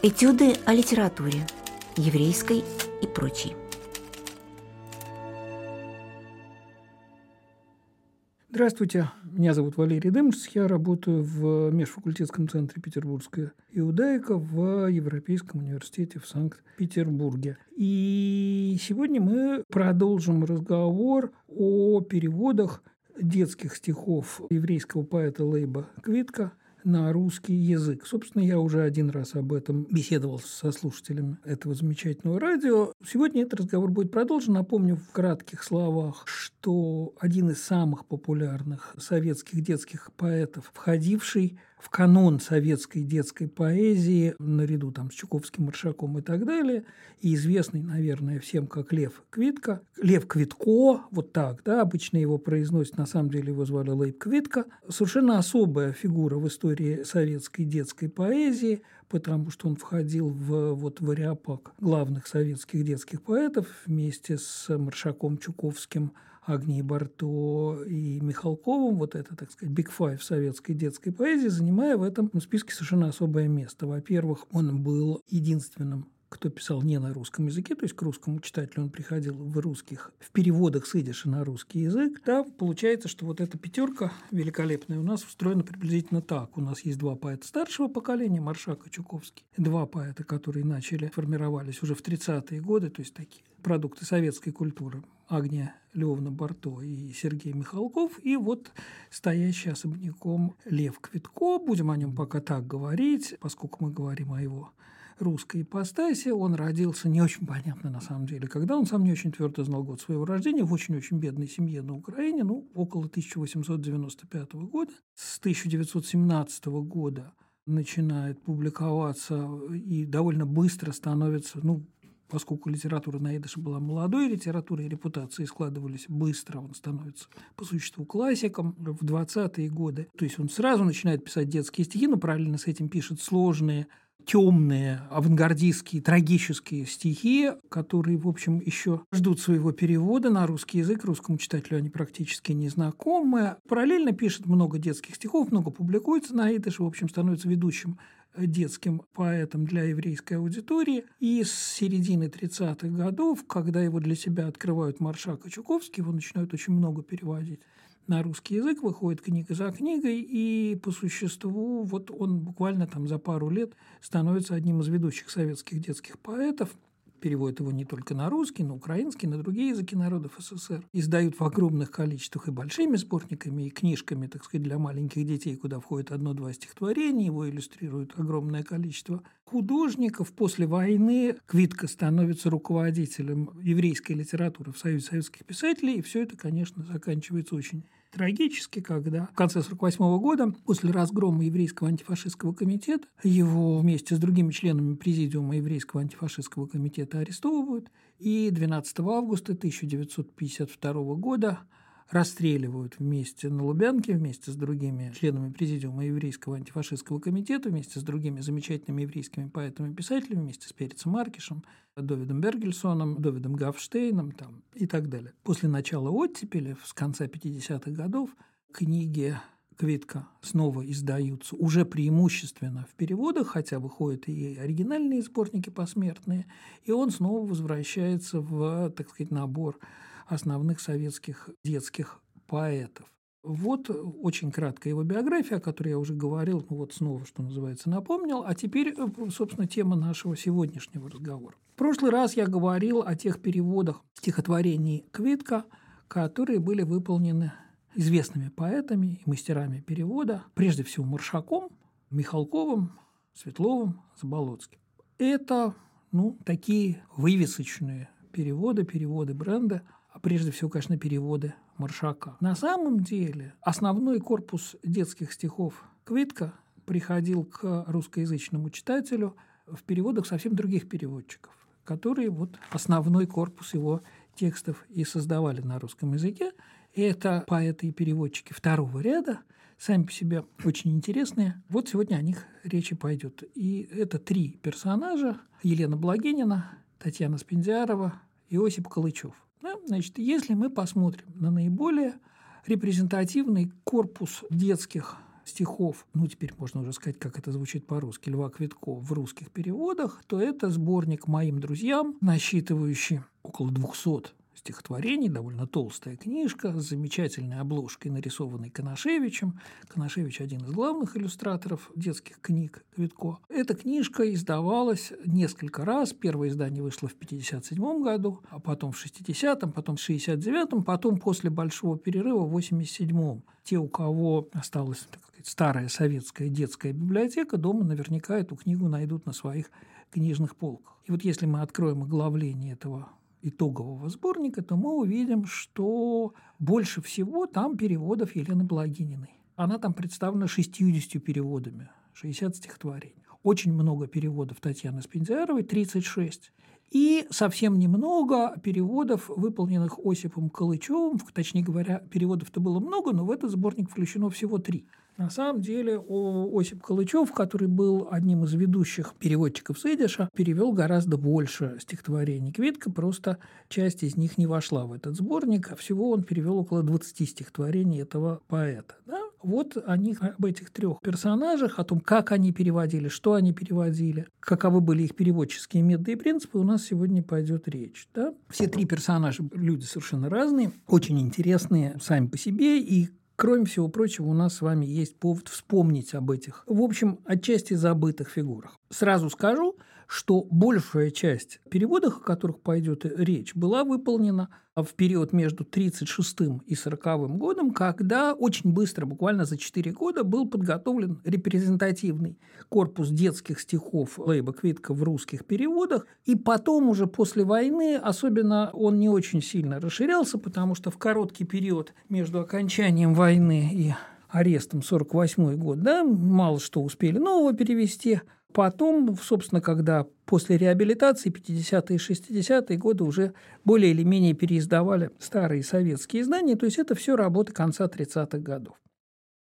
Этюды о литературе, еврейской и прочей. Здравствуйте, меня зовут Валерий Дымчев, я работаю в Межфакультетском центре Петербургская иудаика в Европейском университете в Санкт-Петербурге. И сегодня мы продолжим разговор о переводах детских стихов еврейского поэта Лейба Квитка – на русский язык. Собственно, я уже один раз об этом беседовал со слушателями этого замечательного радио. Сегодня этот разговор будет продолжен. Напомню в кратких словах, что один из самых популярных советских детских поэтов, входивший в канон советской детской поэзии, наряду там с Чуковским, Маршаком и так далее, и известный, наверное, всем как Лев Квитко. Лев Квитко, вот так, да, обычно его произносят, на самом деле его звали Лейб Квитко. Совершенно особая фигура в истории советской детской поэзии, потому что он входил в вот в ариапак главных советских детских поэтов вместе с Маршаком Чуковским, Агнией Барто и Михалковым, вот это, так сказать, Big Five советской детской поэзии, занимая в этом списке совершенно особое место. Во-первых, он был единственным кто писал не на русском языке, то есть к русскому читателю он приходил в русских, в переводах с идиша на русский язык, да, получается, что вот эта пятерка великолепная у нас устроена приблизительно так. У нас есть два поэта старшего поколения, Маршак и Чуковский, два поэта, которые начали, формировались уже в 30-е годы, то есть такие продукты советской культуры. Агния Львовна Барто и Сергей Михалков, и вот стоящий особняком Лев Квитко. Будем о нем пока так говорить, поскольку мы говорим о его русской ипостаси. Он родился не очень понятно на самом деле, когда он сам не очень твердо знал год своего рождения, в очень-очень бедной семье на Украине, ну, около 1895 года. С 1917 года начинает публиковаться и довольно быстро становится, ну, поскольку литература на идыше была молодой литературой, и репутации складывались быстро, он становится по существу классиком в 20-е годы. То есть он сразу начинает писать детские стихи, но параллельно с этим пишет сложные темные, авангардистские, трагические стихи, которые, в общем, еще ждут своего перевода на русский язык. Русскому читателю они практически не знакомы. Параллельно пишет много детских стихов, много публикуется на идыше, в общем, становится ведущим детским поэтом для еврейской аудитории. И с середины 30-х годов, когда его для себя открывают Маршак и Чуковский, его начинают очень много переводить на русский язык, выходит книга за книгой, и по существу вот он буквально там за пару лет становится одним из ведущих советских детских поэтов – переводят его не только на русский, на украинский, на другие языки народов СССР. Издают в огромных количествах и большими сборниками, и книжками, так сказать, для маленьких детей, куда входит одно-два стихотворения, его иллюстрирует огромное количество художников. После войны Квитко становится руководителем еврейской литературы в Союзе советских писателей, и все это, конечно, заканчивается очень трагически, когда в конце 1948 года, после разгрома еврейского антифашистского комитета, его вместе с другими членами президиума еврейского антифашистского комитета арестовывают, и 12 августа 1952 года расстреливают вместе на Лубянке, вместе с другими членами Президиума Еврейского антифашистского комитета, вместе с другими замечательными еврейскими поэтами и писателями, вместе с Перецем Маркишем, Довидом Бергельсоном, Довидом Гавштейном там, и так далее. После начала оттепели, с конца 50-х годов, книги Квитка снова издаются уже преимущественно в переводах, хотя выходят и оригинальные сборники посмертные, и он снова возвращается в, так сказать, набор основных советских детских поэтов. Вот очень краткая его биография, о которой я уже говорил, ну вот снова, что называется, напомнил. А теперь, собственно, тема нашего сегодняшнего разговора. В прошлый раз я говорил о тех переводах стихотворений Квитка, которые были выполнены известными поэтами и мастерами перевода, прежде всего Маршаком, Михалковым, Светловым, Заболоцким. Это ну, такие вывесочные переводы, переводы бренда – прежде всего, конечно, переводы Маршака. На самом деле основной корпус детских стихов Квитка приходил к русскоязычному читателю в переводах совсем других переводчиков, которые вот основной корпус его текстов и создавали на русском языке. И это поэты и переводчики второго ряда, сами по себе очень интересные. Вот сегодня о них речи пойдет. И это три персонажа – Елена Благинина, Татьяна Спиндиарова и Осип Калычев – да? Значит, если мы посмотрим на наиболее репрезентативный корпус детских стихов, ну теперь можно уже сказать, как это звучит по-русски, Льва Квитко в русских переводах, то это сборник «Моим друзьям», насчитывающий около 200 стихотворений, довольно толстая книжка с замечательной обложкой, нарисованной Коношевичем. Коношевич – один из главных иллюстраторов детских книг Квитко. Эта книжка издавалась несколько раз. Первое издание вышло в 1957 году, а потом в 60-м, потом в 69-м, потом после большого перерыва в 87-м. Те, у кого осталась так сказать, старая советская детская библиотека, дома наверняка эту книгу найдут на своих книжных полках. И вот если мы откроем оглавление этого итогового сборника, то мы увидим, что больше всего там переводов Елены Благининой. Она там представлена 60 переводами, 60 стихотворений. Очень много переводов Татьяны Спиндяровой, 36. И совсем немного переводов, выполненных Осипом Калычевым. Точнее говоря, переводов-то было много, но в этот сборник включено всего три. На самом деле Осип Калычев, который был одним из ведущих переводчиков с перевел гораздо больше стихотворений Квитка, просто часть из них не вошла в этот сборник, а всего он перевел около 20 стихотворений этого поэта. Да? Вот о них, об этих трех персонажах, о том, как они переводили, что они переводили, каковы были их переводческие методы и принципы, у нас сегодня пойдет речь. Да? Все три персонажа люди совершенно разные, очень интересные сами по себе, и Кроме всего прочего, у нас с вами есть повод вспомнить об этих, в общем, отчасти забытых фигурах. Сразу скажу, что большая часть переводов, о которых пойдет речь, была выполнена в период между 36 и 40 годом, когда очень быстро, буквально за 4 года, был подготовлен репрезентативный корпус детских стихов Лейба Квитка в русских переводах. И потом уже после войны, особенно он не очень сильно расширялся, потому что в короткий период между окончанием войны и арестом 48 год, да, мало что успели нового перевести – Потом, собственно, когда после реабилитации 50-е и 60-е годы уже более или менее переиздавали старые советские издания, то есть это все работы конца 30-х годов.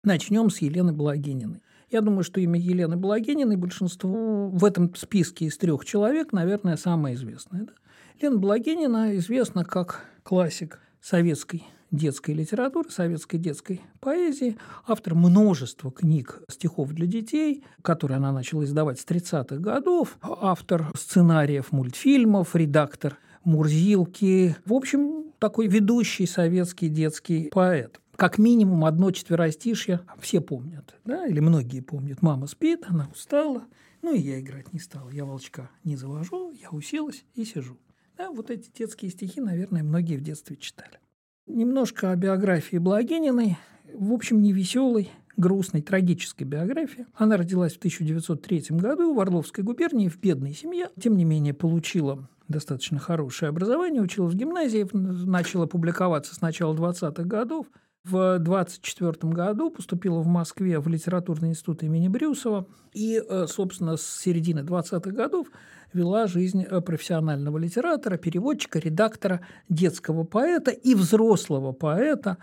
Начнем с Елены Благининой. Я думаю, что имя Елены Благининой большинству в этом списке из трех человек, наверное, самое известное. Да? Елена Благинина известна как классик советской детской литературы, советской детской поэзии, автор множества книг стихов для детей, которые она начала издавать с 30-х годов, автор сценариев мультфильмов, редактор Мурзилки. В общем, такой ведущий советский детский поэт. Как минимум одно четверостишье все помнят, да, или многие помнят. Мама спит, она устала, ну и я играть не стала. Я волчка не завожу, я уселась и сижу. Да, вот эти детские стихи, наверное, многие в детстве читали. Немножко о биографии Благининой. В общем, не веселой, грустной, трагической биографии. Она родилась в 1903 году в Орловской губернии в бедной семье. Тем не менее, получила достаточно хорошее образование, училась в гимназии, начала публиковаться с начала 20-х годов. В 1924 году поступила в Москве в литературный институт имени Брюсова и, э, собственно, с середины 20-х годов вела жизнь э, профессионального литератора, переводчика, редактора, детского поэта и взрослого поэта.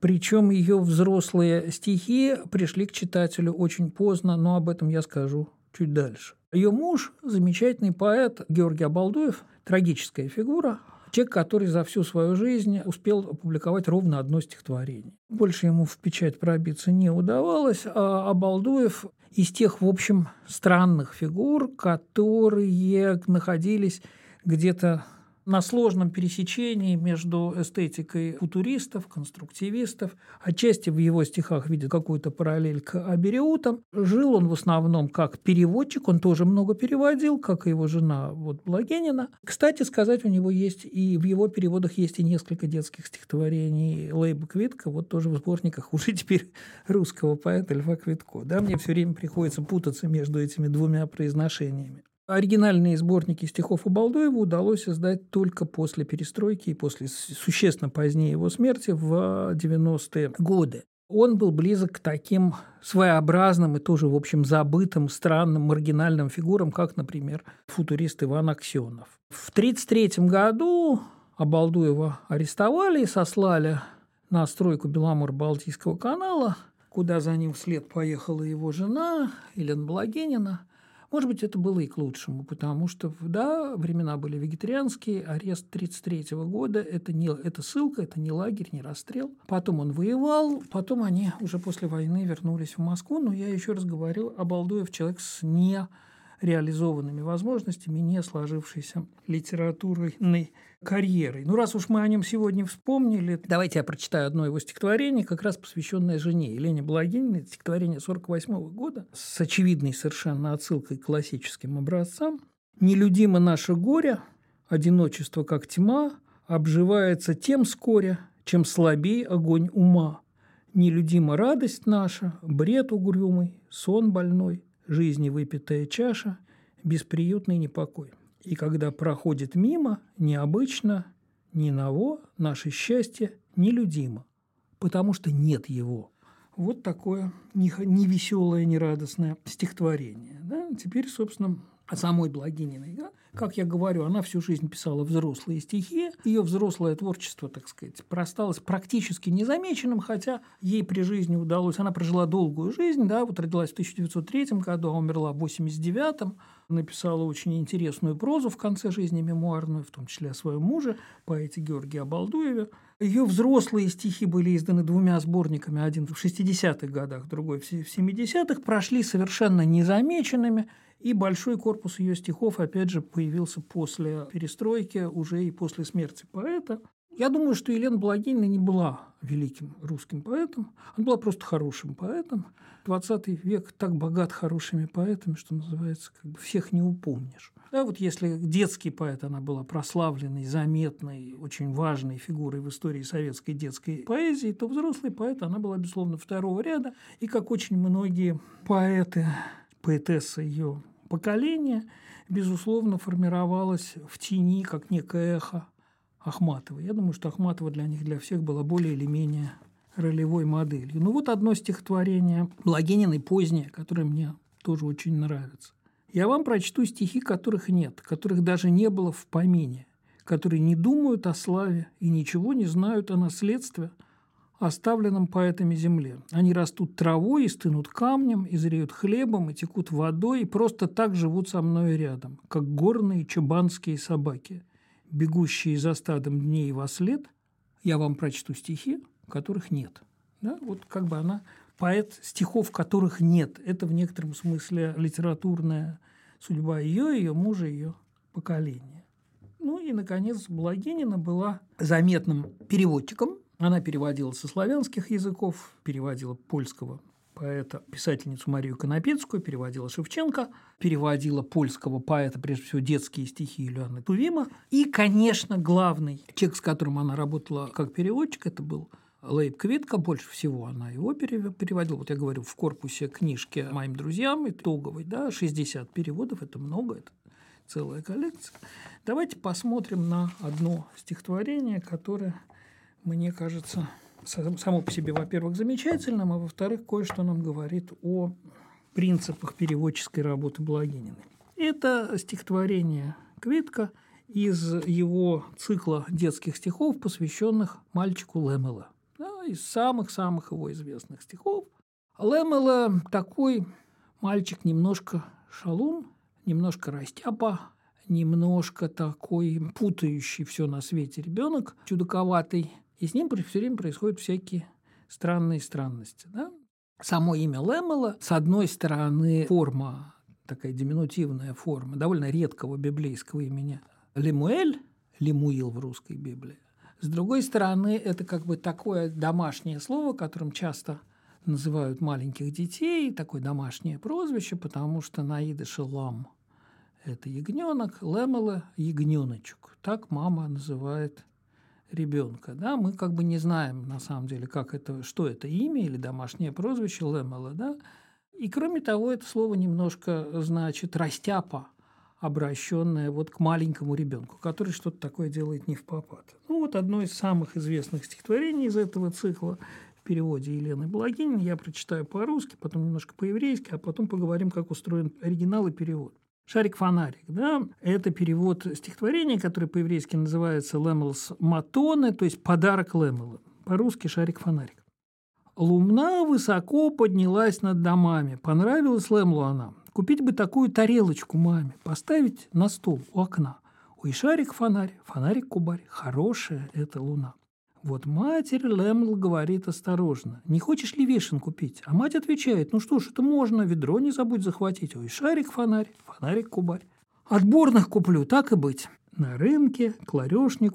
Причем ее взрослые стихи пришли к читателю очень поздно, но об этом я скажу чуть дальше. Ее муж – замечательный поэт Георгий Абалдуев, трагическая фигура, человек, который за всю свою жизнь успел опубликовать ровно одно стихотворение. Больше ему в печать пробиться не удавалось, а Абалдуев из тех, в общем, странных фигур, которые находились где-то на сложном пересечении между эстетикой футуристов, конструктивистов. Отчасти в его стихах видит какую-то параллель к Абериутам. Жил он в основном как переводчик, он тоже много переводил, как и его жена вот, Благенина. Кстати сказать, у него есть и в его переводах есть и несколько детских стихотворений Лейба Квитка, вот тоже в сборниках уже теперь русского поэта Льва Квитко. Да, мне все время приходится путаться между этими двумя произношениями. Оригинальные сборники стихов у Балдуева удалось издать только после перестройки и после существенно позднее его смерти в 90-е годы. Он был близок к таким своеобразным и тоже, в общем, забытым, странным, маргинальным фигурам, как, например, футурист Иван Аксенов. В 1933 году Абалдуева арестовали и сослали на стройку Беломор-Балтийского канала, куда за ним вслед поехала его жена Елена Благенина – Может быть, это было и к лучшему, потому что, да, времена были вегетарианские, арест 1933 года – это, не, это ссылка, это не лагерь, не расстрел. Потом он воевал, потом они уже после войны вернулись в Москву, но я еще раз говорил, Абалдуев человек с не реализованными возможностями, не сложившейся литературной карьерой. Ну, раз уж мы о нем сегодня вспомнили, давайте я прочитаю одно его стихотворение, как раз посвященное жене Елене Благининой, стихотворение 48 года, с очевидной совершенно отсылкой к классическим образцам. «Нелюдимо наше горе, одиночество как тьма, обживается тем скоре, чем слабей огонь ума. Нелюдима радость наша, бред угрюмый, сон больной, жизни выпитая чаша, бесприютный непокой. И когда проходит мимо, необычно, ни наво, наше счастье нелюдимо, потому что нет его. Вот такое невеселое, нерадостное стихотворение. Да? Теперь, собственно, самой Благининой. Да? Как я говорю, она всю жизнь писала взрослые стихи. Ее взрослое творчество, так сказать, просталось практически незамеченным, хотя ей при жизни удалось. Она прожила долгую жизнь, да, вот родилась в 1903 году, а умерла в 1989 написала очень интересную прозу в конце жизни, мемуарную, в том числе о своем муже, поэте Георгии Абалдуеве. Ее взрослые стихи были изданы двумя сборниками, один в 60-х годах, другой в 70-х, прошли совершенно незамеченными – и большой корпус ее стихов, опять же, появился после перестройки, уже и после смерти поэта. Я думаю, что Елена Благинина не была великим русским поэтом, она была просто хорошим поэтом. 20 век так богат хорошими поэтами, что называется, как бы всех не упомнишь. Да, вот если детский поэт, она была прославленной, заметной, очень важной фигурой в истории советской детской поэзии, то взрослый поэт, она была, безусловно, второго ряда. И как очень многие поэты, поэтессы ее поколение, безусловно, формировалось в тени, как некое эхо Ахматова. Я думаю, что Ахматова для них, для всех была более или менее ролевой моделью. Ну вот одно стихотворение Благениной позднее, которое мне тоже очень нравится. Я вам прочту стихи, которых нет, которых даже не было в помине, которые не думают о славе и ничего не знают о наследстве – оставленном поэтами земле. Они растут травой и стынут камнем, и зреют хлебом, и текут водой, и просто так живут со мной рядом, как горные чабанские собаки, бегущие за стадом дней во след. Я вам прочту стихи, которых нет. Да? Вот как бы она поэт, стихов которых нет. Это в некотором смысле литературная судьба ее, ее мужа, ее поколения. Ну и, наконец, Благинина была заметным переводчиком она переводила со славянских языков, переводила польского поэта, писательницу Марию Конопецкую, переводила Шевченко, переводила польского поэта, прежде всего, детские стихи Ильяны Тувима. И, конечно, главный человек, с которым она работала как переводчик, это был Лейб Квитка, больше всего она его переводила. Вот я говорю, в корпусе книжки моим друзьям, итоговой, да, 60 переводов, это много, это целая коллекция. Давайте посмотрим на одно стихотворение, которое мне кажется, само по себе, во-первых, замечательным, а во-вторых, кое-что нам говорит о принципах переводческой работы Благининой. Это стихотворение Квитка из его цикла детских стихов, посвященных мальчику Лемела. Из самых-самых его известных стихов. Лемела такой мальчик немножко шалун, немножко растяпа, немножко такой путающий все на свете ребенок, чудаковатый, и с ним все время происходят всякие странные странности. Да? Само имя Лемела, с одной стороны, форма, такая диминутивная форма, довольно редкого библейского имени Лемуэль, Лемуил в русской Библии. С другой стороны, это как бы такое домашнее слово, которым часто называют маленьких детей, такое домашнее прозвище, потому что на идыше это ягненок, лемела – ягненочек. Так мама называет ребенка. Да? Мы как бы не знаем на самом деле, как это, что это имя или домашнее прозвище Лемела. Да? И кроме того, это слово немножко значит растяпа, обращенное вот к маленькому ребенку, который что-то такое делает не в попад. Ну вот одно из самых известных стихотворений из этого цикла в переводе Елены Благинин я прочитаю по-русски, потом немножко по-еврейски, а потом поговорим, как устроен оригинал и перевод. Шарик-фонарик, да, это перевод стихотворения, которое по-еврейски называется «Лэмелс Матоне», то есть «Подарок Лэмела». По-русски «Шарик-фонарик». Лумна высоко поднялась над домами. Понравилась Лэмлу она. Купить бы такую тарелочку маме, поставить на стол у окна. Ой, шарик фонарь, фонарик кубарь, хорошая эта луна. Вот матерь Лемл говорит осторожно. Не хочешь ли вишен купить? А мать отвечает, ну что ж, это можно, ведро не забудь захватить. Ой, шарик фонарь, фонарик кубарь. Отборных куплю, так и быть. На рынке к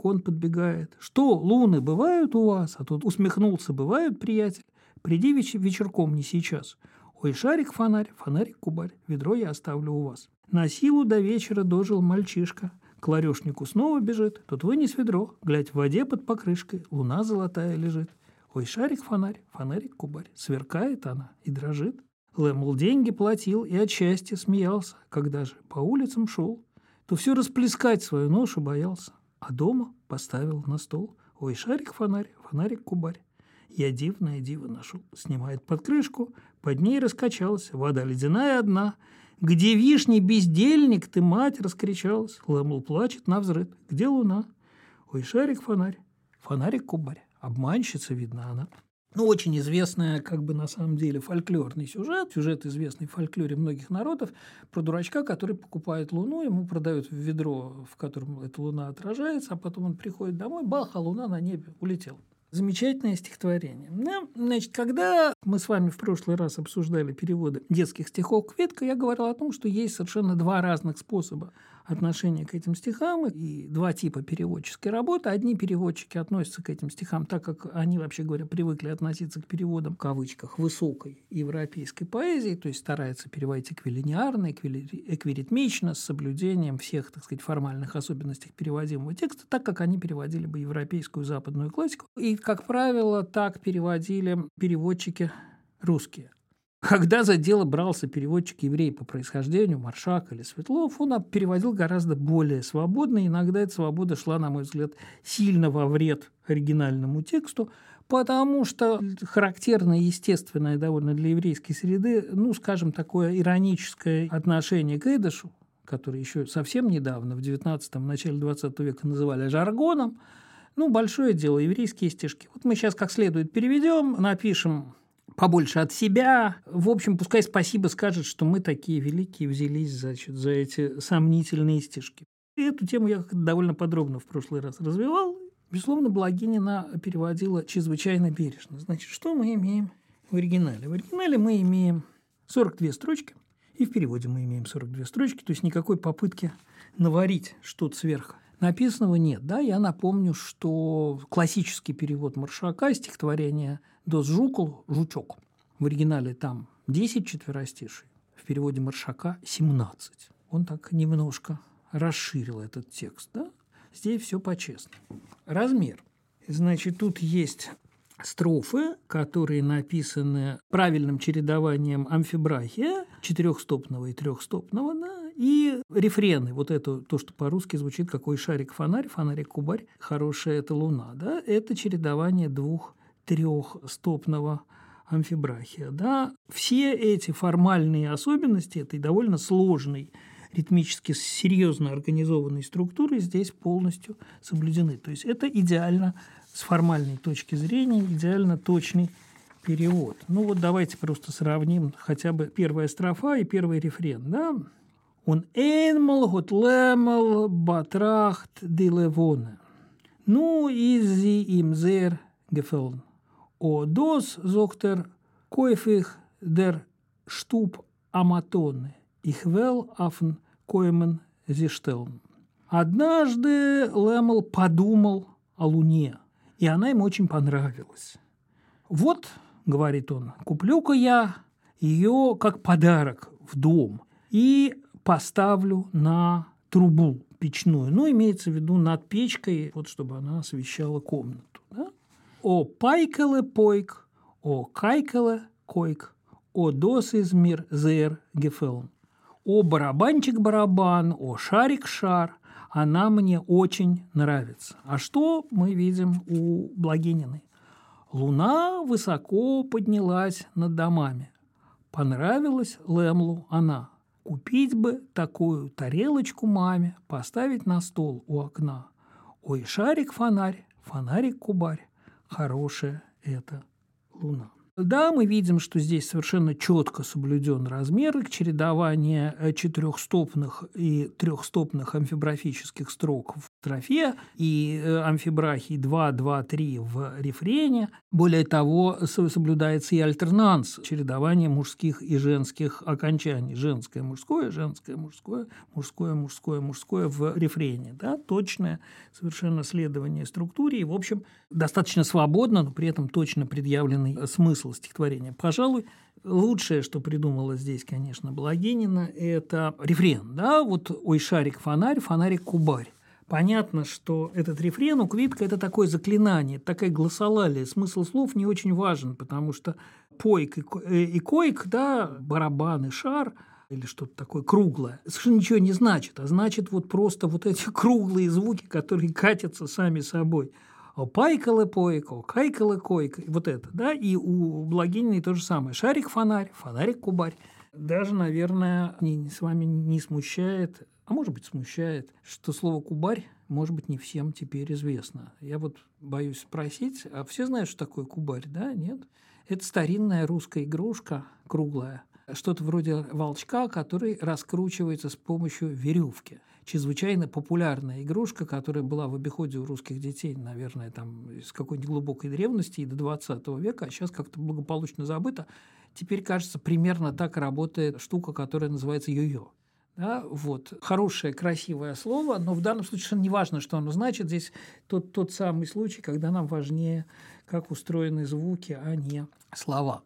он подбегает. Что, луны бывают у вас? А тут усмехнулся, бывают, приятель. Приди веч вечерком, не сейчас. Ой, шарик фонарь, фонарик кубарь, ведро я оставлю у вас. На силу до вечера дожил мальчишка. К ларешнику снова бежит, тут вынес ведро, глядь, в воде под покрышкой, луна золотая лежит. Ой, шарик фонарь, фонарик кубарь, сверкает она и дрожит. Лэмл деньги платил и от счастья смеялся, когда же по улицам шел, то все расплескать свою ношу боялся, а дома поставил на стол. Ой, шарик фонарь, фонарик кубарь. Я дивное диво нашел. Снимает под крышку, под ней раскачалась, вода ледяная одна — где вишни, бездельник, ты, мать, раскричалась. Ламул плачет на взрыв. Где луна? Ой, шарик фонарь. Фонарик кубарь. Обманщица, видно, она. Ну, очень известная, как бы на самом деле, фольклорный сюжет, сюжет известный в фольклоре многих народов, про дурачка, который покупает луну, ему продают ведро, в котором эта луна отражается, а потом он приходит домой, бах, а луна на небе улетела. Замечательное стихотворение. Ну, значит, когда мы с вами в прошлый раз обсуждали переводы детских стихов Кветка, я говорил о том, что есть совершенно два разных способа отношения к этим стихам и два типа переводческой работы. Одни переводчики относятся к этим стихам так, как они, вообще говоря, привыкли относиться к переводам, в кавычках, высокой европейской поэзии, то есть стараются переводить эквилинеарно, эквиритмично, с соблюдением всех, так сказать, формальных особенностей переводимого текста, так, как они переводили бы европейскую западную классику. И, как правило, так переводили переводчики русские. Когда за дело брался переводчик еврей по происхождению, Маршак или Светлов, он переводил гораздо более свободно. Иногда эта свобода шла, на мой взгляд, сильно во вред оригинальному тексту, потому что характерное, естественное довольно для еврейской среды, ну, скажем, такое ироническое отношение к Эдышу, который еще совсем недавно, в 19-м, начале 20 века называли жаргоном, ну, большое дело, еврейские стишки. Вот мы сейчас как следует переведем, напишем побольше от себя. В общем, пускай спасибо скажет, что мы такие великие взялись значит, за эти сомнительные стишки. И эту тему я довольно подробно в прошлый раз развивал. Безусловно, Благинина переводила чрезвычайно бережно. Значит, что мы имеем в оригинале? В оригинале мы имеем 42 строчки, и в переводе мы имеем 42 строчки, то есть никакой попытки наварить что-то сверх написанного нет. Да? Я напомню, что классический перевод Маршака стихотворения «Дос жукол» – «жучок». В оригинале там 10 четверостишей, в переводе Маршака 17. Он так немножко расширил этот текст. Да? Здесь все по-честному. Размер. Значит, тут есть строфы, которые написаны правильным чередованием амфибрахия, четырехстопного и трехстопного, да, и рефрены, вот это то, что по-русски звучит, какой шарик фонарь, фонарик кубарь, хорошая это луна, да, это чередование двух трехстопного амфибрахия. Да. Все эти формальные особенности этой довольно сложной ритмически серьезно организованной структуры здесь полностью соблюдены. То есть это идеально с формальной точки зрения, идеально точный перевод. Ну вот давайте просто сравним хотя бы первая строфа и первый рефрен. Да? Betracht die Levone. Nu ist sie ihm sehr gefallen. O das, sagt er, käufig der Stub Аматоны. Auf den Коймен sie stellen. Однажды Лэмл подумал о Луне, и она ему очень понравилась. «Вот, — говорит он, — куплю-ка я ее как подарок в дом и поставлю на трубу печную. Ну, имеется в виду над печкой, вот чтобы она освещала комнату. Да? О пайкале пойк, о кайкале койк, о дос из мир зер гефелн. О барабанчик-барабан, о шарик-шар, она мне очень нравится. А что мы видим у Благининой? Луна высоко поднялась над домами. Понравилась Лемлу она – Купить бы такую тарелочку маме, поставить на стол у окна. Ой, шарик-фонарь, фонарик-кубарь, хорошая это луна. Да, мы видим, что здесь совершенно четко соблюден размер чередование э, четырехстопных и трехстопных амфибрафических строк строфе и э, амфибрахий 2, 2, 3 в рефрене. Более того, соблюдается и альтернанс, чередование мужских и женских окончаний. Женское, мужское, женское, мужское, мужское, мужское, мужское в рефрене. Да? Точное совершенно следование структуре и, в общем, достаточно свободно, но при этом точно предъявленный смысл стихотворения. Пожалуй, Лучшее, что придумала здесь, конечно, Благинина, это рефрен. Да? Вот «Ой, шарик, фонарь, фонарик, кубарь». Понятно, что этот рефрен у Квитка – это такое заклинание, такая гласолалия. Смысл слов не очень важен, потому что пойк и, э, и койк, да, барабан и шар или что-то такое круглое, совершенно ничего не значит, а значит вот просто вот эти круглые звуки, которые катятся сами собой. Пайкалы пойка, о кайкалы койка, вот это, да, и у Благининой то же самое. Шарик фонарь, фонарик кубарь. Даже, наверное, не, с вами не смущает а может быть смущает, что слово «кубарь» может быть не всем теперь известно. Я вот боюсь спросить, а все знают, что такое кубарь, да? Нет? Это старинная русская игрушка, круглая, что-то вроде волчка, который раскручивается с помощью веревки. Чрезвычайно популярная игрушка, которая была в обиходе у русских детей, наверное, там с какой-нибудь глубокой древности и до 20 века, а сейчас как-то благополучно забыто. Теперь, кажется, примерно так работает штука, которая называется йо-йо. Да, вот. Хорошее, красивое слово, но в данном случае не важно, что оно значит. Здесь тот, тот самый случай, когда нам важнее, как устроены звуки, а не слова.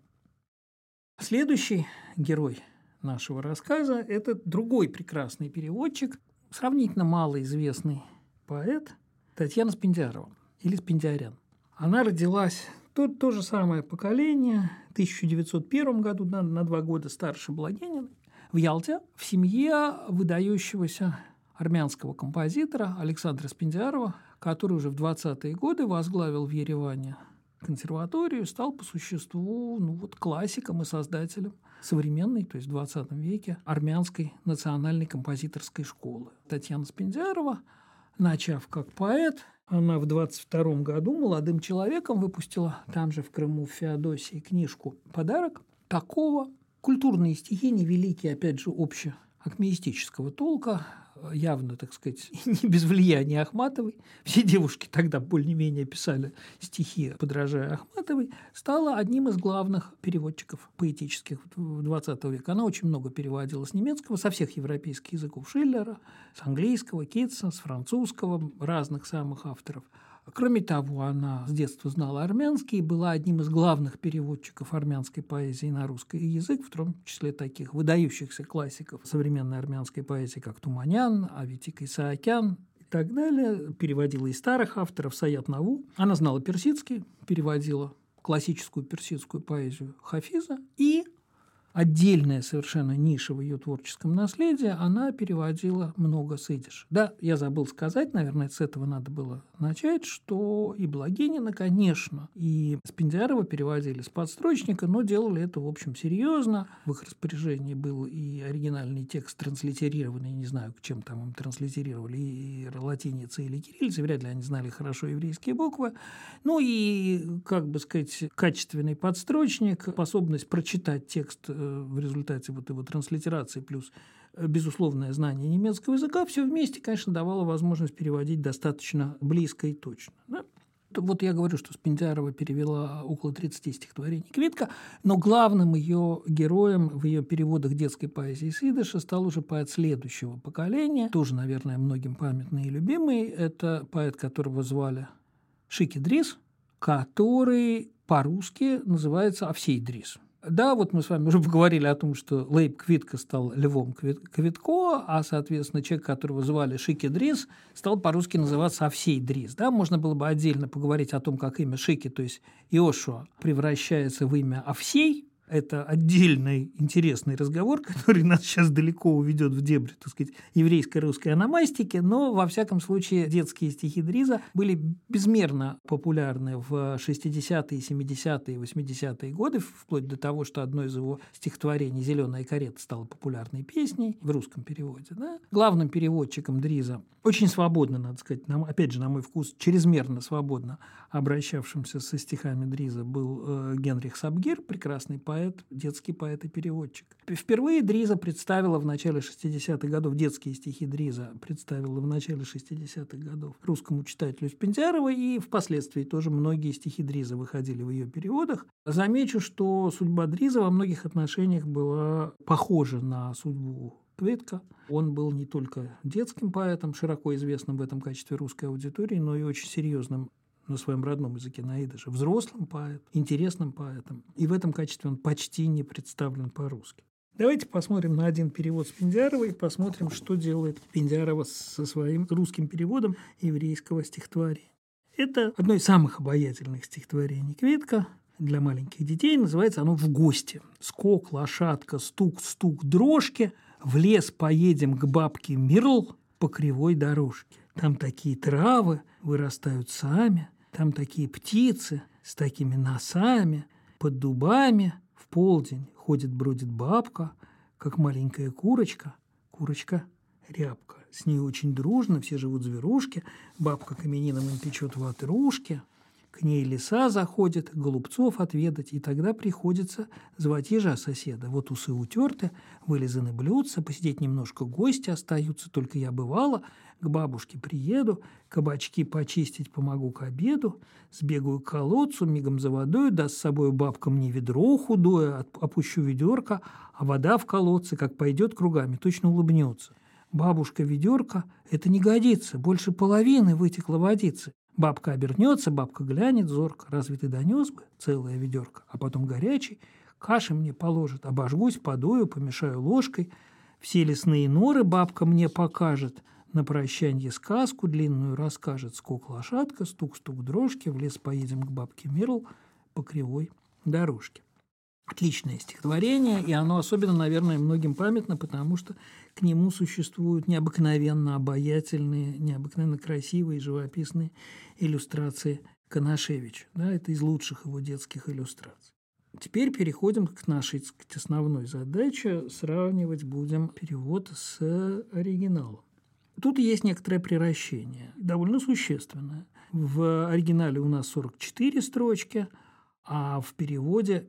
Следующий герой нашего рассказа – это другой прекрасный переводчик, сравнительно малоизвестный поэт Татьяна Спиндярова или Спиндярян. Она родилась Тут то же самое поколение, в 1901 году, на, на два года старше Благениной в Ялте в семье выдающегося армянского композитора Александра Спиндиарова, который уже в 20-е годы возглавил в Ереване консерваторию, стал по существу ну, вот, классиком и создателем современной, то есть в 20 веке, армянской национальной композиторской школы. Татьяна Спиндиарова, начав как поэт, она в 22 году молодым человеком выпустила там же в Крыму в Феодосии книжку «Подарок». Такого Культурные стихи невеликие, опять же, общее акмеистического толка, явно, так сказать, не без влияния Ахматовой, все девушки тогда более-менее писали стихи, подражая Ахматовой, стала одним из главных переводчиков поэтических XX века. Она очень много переводила с немецкого, со всех европейских языков. Шиллера, с английского, Китса, с французского, разных самых авторов – Кроме того, она с детства знала армянский и была одним из главных переводчиков армянской поэзии на русский язык, в том числе таких выдающихся классиков современной армянской поэзии, как Туманян, Аветик Исаакян и так далее. Переводила и старых авторов, Саят Наву. Она знала персидский, переводила классическую персидскую поэзию Хафиза и отдельная совершенно ниша в ее творческом наследии, она переводила много с. Да, я забыл сказать, наверное, с этого надо было начать, что и Благинина, конечно, и Спиндярова переводили с подстрочника, но делали это, в общем, серьезно. В их распоряжении был и оригинальный текст транслитерированный, не знаю, чем там им транслитерировали, и латиница или кириллица, вряд ли они знали хорошо еврейские буквы. Ну и, как бы сказать, качественный подстрочник, способность прочитать текст э, в результате вот его транслитерации плюс э, безусловное знание немецкого языка, все вместе, конечно, давало возможность переводить достаточно близко и точно. Да? Вот я говорю, что Спиндярова перевела около 30 стихотворений Квитка, но главным ее героем в ее переводах детской поэзии Сидыша стал уже поэт следующего поколения, тоже, наверное, многим памятный и любимый. Это поэт, которого звали Шики Дрис, который по-русски называется Овсей Дрис. Да, вот мы с вами уже поговорили о том, что Лейб Квитко стал Львом Квитко, а, соответственно, человек, которого звали Шики Дрис, стал по-русски называться Овсей Дрис. Да, можно было бы отдельно поговорить о том, как имя Шики, то есть Иошуа, превращается в имя Овсей. Это отдельный интересный разговор, который нас сейчас далеко уведет в дебри, так сказать, еврейской русской аномастики, но, во всяком случае, детские стихи Дриза были безмерно популярны в 60-е, 70-е, 80-е годы, вплоть до того, что одно из его стихотворений «Зеленая карета» стало популярной песней в русском переводе. Да? Главным переводчиком Дриза, очень свободно, надо сказать, нам, опять же, на мой вкус, чрезмерно свободно обращавшимся со стихами Дриза был э, Генрих Сабгир, прекрасный поэт, детский поэт и переводчик. Впервые Дриза представила в начале 60-х годов, детские стихи Дриза представила в начале 60-х годов русскому читателю Спендярова, и впоследствии тоже многие стихи Дриза выходили в ее переводах. Замечу, что судьба Дриза во многих отношениях была похожа на судьбу Кветка. Он был не только детским поэтом, широко известным в этом качестве русской аудитории, но и очень серьезным на своем родном языке на идыше, взрослым поэтом, интересным поэтом. И в этом качестве он почти не представлен по-русски. Давайте посмотрим на один перевод Спиндярова и посмотрим, что делает Спиндярова со своим русским переводом еврейского стихотворения. Это одно из самых обаятельных стихотворений Кветка для маленьких детей. Называется оно «В гости». Скок, лошадка, стук, стук, дрожки. В лес поедем к бабке Мирл по кривой дорожке. Там такие травы вырастают сами, там такие птицы с такими носами, под дубами в полдень ходит-бродит бабка, как маленькая курочка, курочка-рябка. С ней очень дружно, все живут зверушки, бабка каменином им печет ватрушки – к ней лиса заходит, голубцов отведать, и тогда приходится звать ежа соседа. Вот усы утерты, вылизаны блюдца, посидеть немножко гости остаются, только я бывала, к бабушке приеду, кабачки почистить помогу к обеду, сбегаю к колодцу, мигом за водой, даст с собой бабка мне ведро худое, опущу ведерко, а вода в колодце, как пойдет кругами, точно улыбнется. Бабушка ведерко, это не годится, больше половины вытекло водицы. Бабка обернется, бабка глянет зорко, разве ты донес бы целая ведерко, а потом горячий, каши мне положит, обожгусь, подою, помешаю ложкой, все лесные норы бабка мне покажет, на прощанье сказку длинную расскажет, скок лошадка, стук-стук дрожки, в лес поедем к бабке Мирл по кривой дорожке. Отличное стихотворение, и оно особенно, наверное, многим памятно, потому что к нему существуют необыкновенно обаятельные, необыкновенно красивые живописные иллюстрации Канашевича. Да, это из лучших его детских иллюстраций. Теперь переходим к нашей сказать, основной задаче. Сравнивать будем перевод с оригиналом. Тут есть некоторое приращение, довольно существенное. В оригинале у нас 44 строчки, а в переводе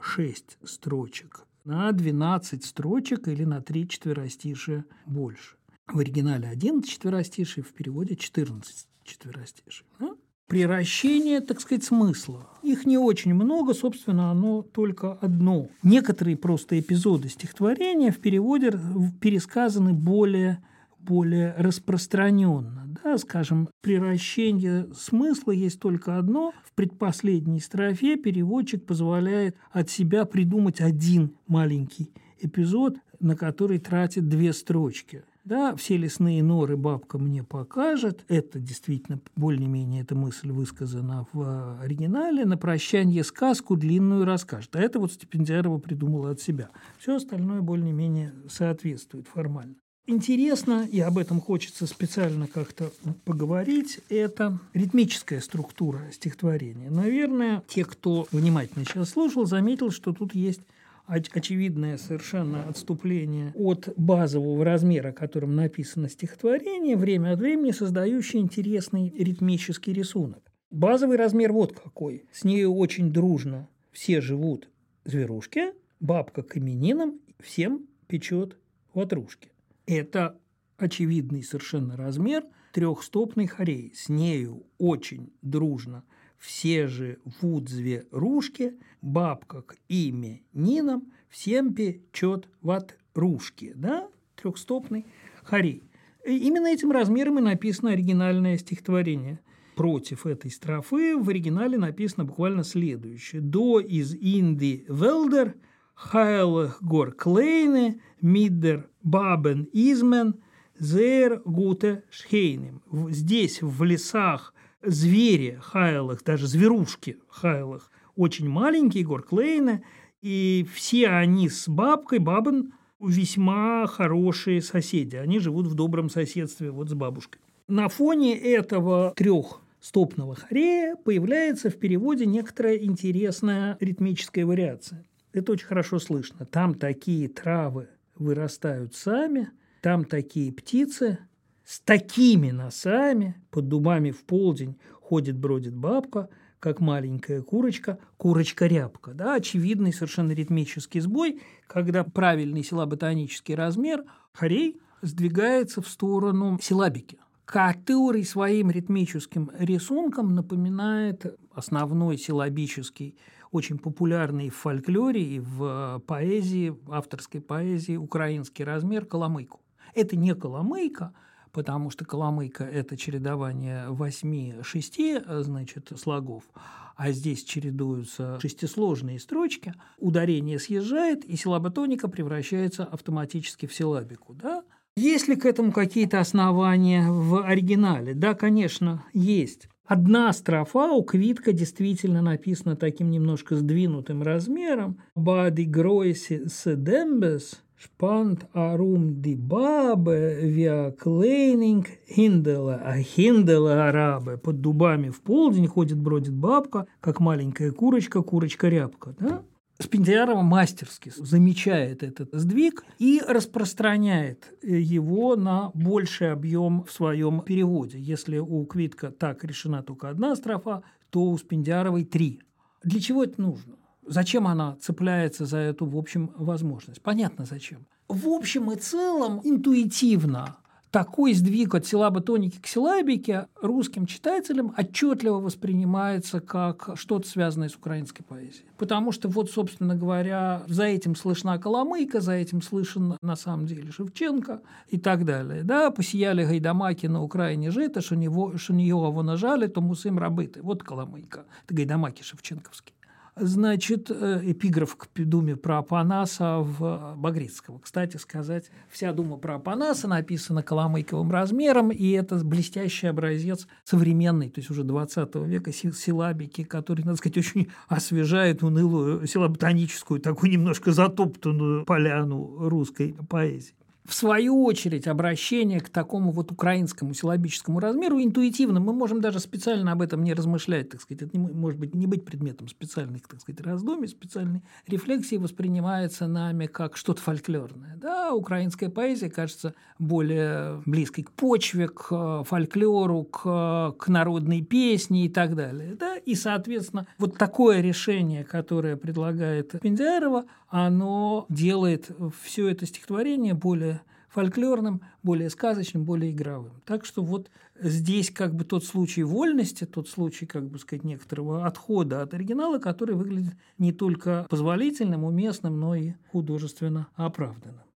56 строчек на 12 строчек или на 3 четверостишия больше. В оригинале 11 четверостиший, в переводе 14 четверостиший. Да? Приращение, так сказать, смысла. Их не очень много, собственно, оно только одно. Некоторые просто эпизоды стихотворения в переводе пересказаны более более распространенно. Да, скажем, превращение смысла есть только одно. В предпоследней строфе переводчик позволяет от себя придумать один маленький эпизод, на который тратит две строчки. Да, все лесные норы бабка мне покажет. Это действительно более-менее эта мысль высказана в оригинале. На прощание сказку длинную расскажет. А это вот Стипендиарова придумала от себя. Все остальное более-менее соответствует формально. Интересно, и об этом хочется специально как-то поговорить, это ритмическая структура стихотворения. Наверное, те, кто внимательно сейчас слушал, заметил, что тут есть очевидное совершенно отступление от базового размера, которым написано стихотворение, время от времени создающий интересный ритмический рисунок. Базовый размер вот какой. С нею очень дружно все живут зверушки, бабка к именинам всем печет ватрушки. Это очевидный совершенно размер трехстопной хореи. С нею очень дружно все же в удзве ружки, бабка к имя Нинам, всем печет ват ружки, да, трехстопный хорей. И именно этим размером и написано оригинальное стихотворение. Против этой строфы в оригинале написано буквально следующее. «До из Инди Велдер – heilig gor kleine, midder бабен измен, зер гуте шхейнем. Здесь, в лесах, звери хайлых, даже зверушки хайлых, очень маленький, Егор Клейна, и все они с бабкой, Бабан, весьма хорошие соседи. Они живут в добром соседстве вот с бабушкой. На фоне этого трех стопного хорея появляется в переводе некоторая интересная ритмическая вариация. Это очень хорошо слышно. Там такие травы вырастают сами, там такие птицы с такими носами, под дубами в полдень ходит-бродит бабка, как маленькая курочка, курочка-рябка. Да, очевидный совершенно ритмический сбой, когда правильный силаботонический размер хорей сдвигается в сторону силабики – который своим ритмическим рисунком напоминает основной силабический, очень популярный в фольклоре и в поэзии, авторской поэзии украинский размер коломыку. Это не коломейка, потому что коломейка – это чередование восьми-шести значит, слогов, а здесь чередуются шестисложные строчки, ударение съезжает, и силаботоника превращается автоматически в силабику. Да? Есть ли к этому какие-то основания в оригинале? Да, конечно, есть. Одна строфа у Квитка действительно написана таким немножко сдвинутым размером. «Бади гройси седембес, шпант арум ди бабе, виа клейнинг хиндела, а хиндела арабе». Под дубами в полдень ходит, бродит бабка, как маленькая курочка, курочка-рябка. Да? Спиндиарова мастерски замечает этот сдвиг и распространяет его на больший объем в своем переводе. Если у Квитка так решена только одна строфа, то у Спиндиаровой три. Для чего это нужно? Зачем она цепляется за эту, в общем, возможность? Понятно, зачем. В общем и целом, интуитивно такой сдвиг от силаба тоники к силабике русским читателям отчетливо воспринимается как что-то связанное с украинской поэзией. Потому что вот, собственно говоря, за этим слышна Коломыйка, за этим слышен на самом деле Шевченко и так далее. Да, посияли гайдамаки на Украине жито, что, него, что нее его нажали, то мусим рабыты. Вот Коломыйка. Это гайдамаки шевченковские значит, э, эпиграф к думе про Апанаса в Багрицкого. Кстати сказать, вся дума про Апанаса написана коломейковым размером, и это блестящий образец современной, то есть уже 20 века силабики, который, надо сказать, очень освежает унылую силаботоническую, такую немножко затоптанную поляну русской поэзии. В свою очередь, обращение к такому вот украинскому силабическому размеру интуитивно, мы можем даже специально об этом не размышлять, так сказать, это не, может быть не быть предметом специальных, так сказать, раздумий, специальной рефлексии, воспринимается нами как что-то фольклорное. Да, украинская поэзия кажется более близкой к почве, к э, фольклору, к, к народной песне и так далее. Да? И, соответственно, вот такое решение, которое предлагает Пендиарова, оно делает все это стихотворение более фольклорным, более сказочным, более игровым. Так что вот здесь как бы тот случай вольности, тот случай, как бы сказать, некоторого отхода от оригинала, который выглядит не только позволительным, уместным, но и художественно оправданным.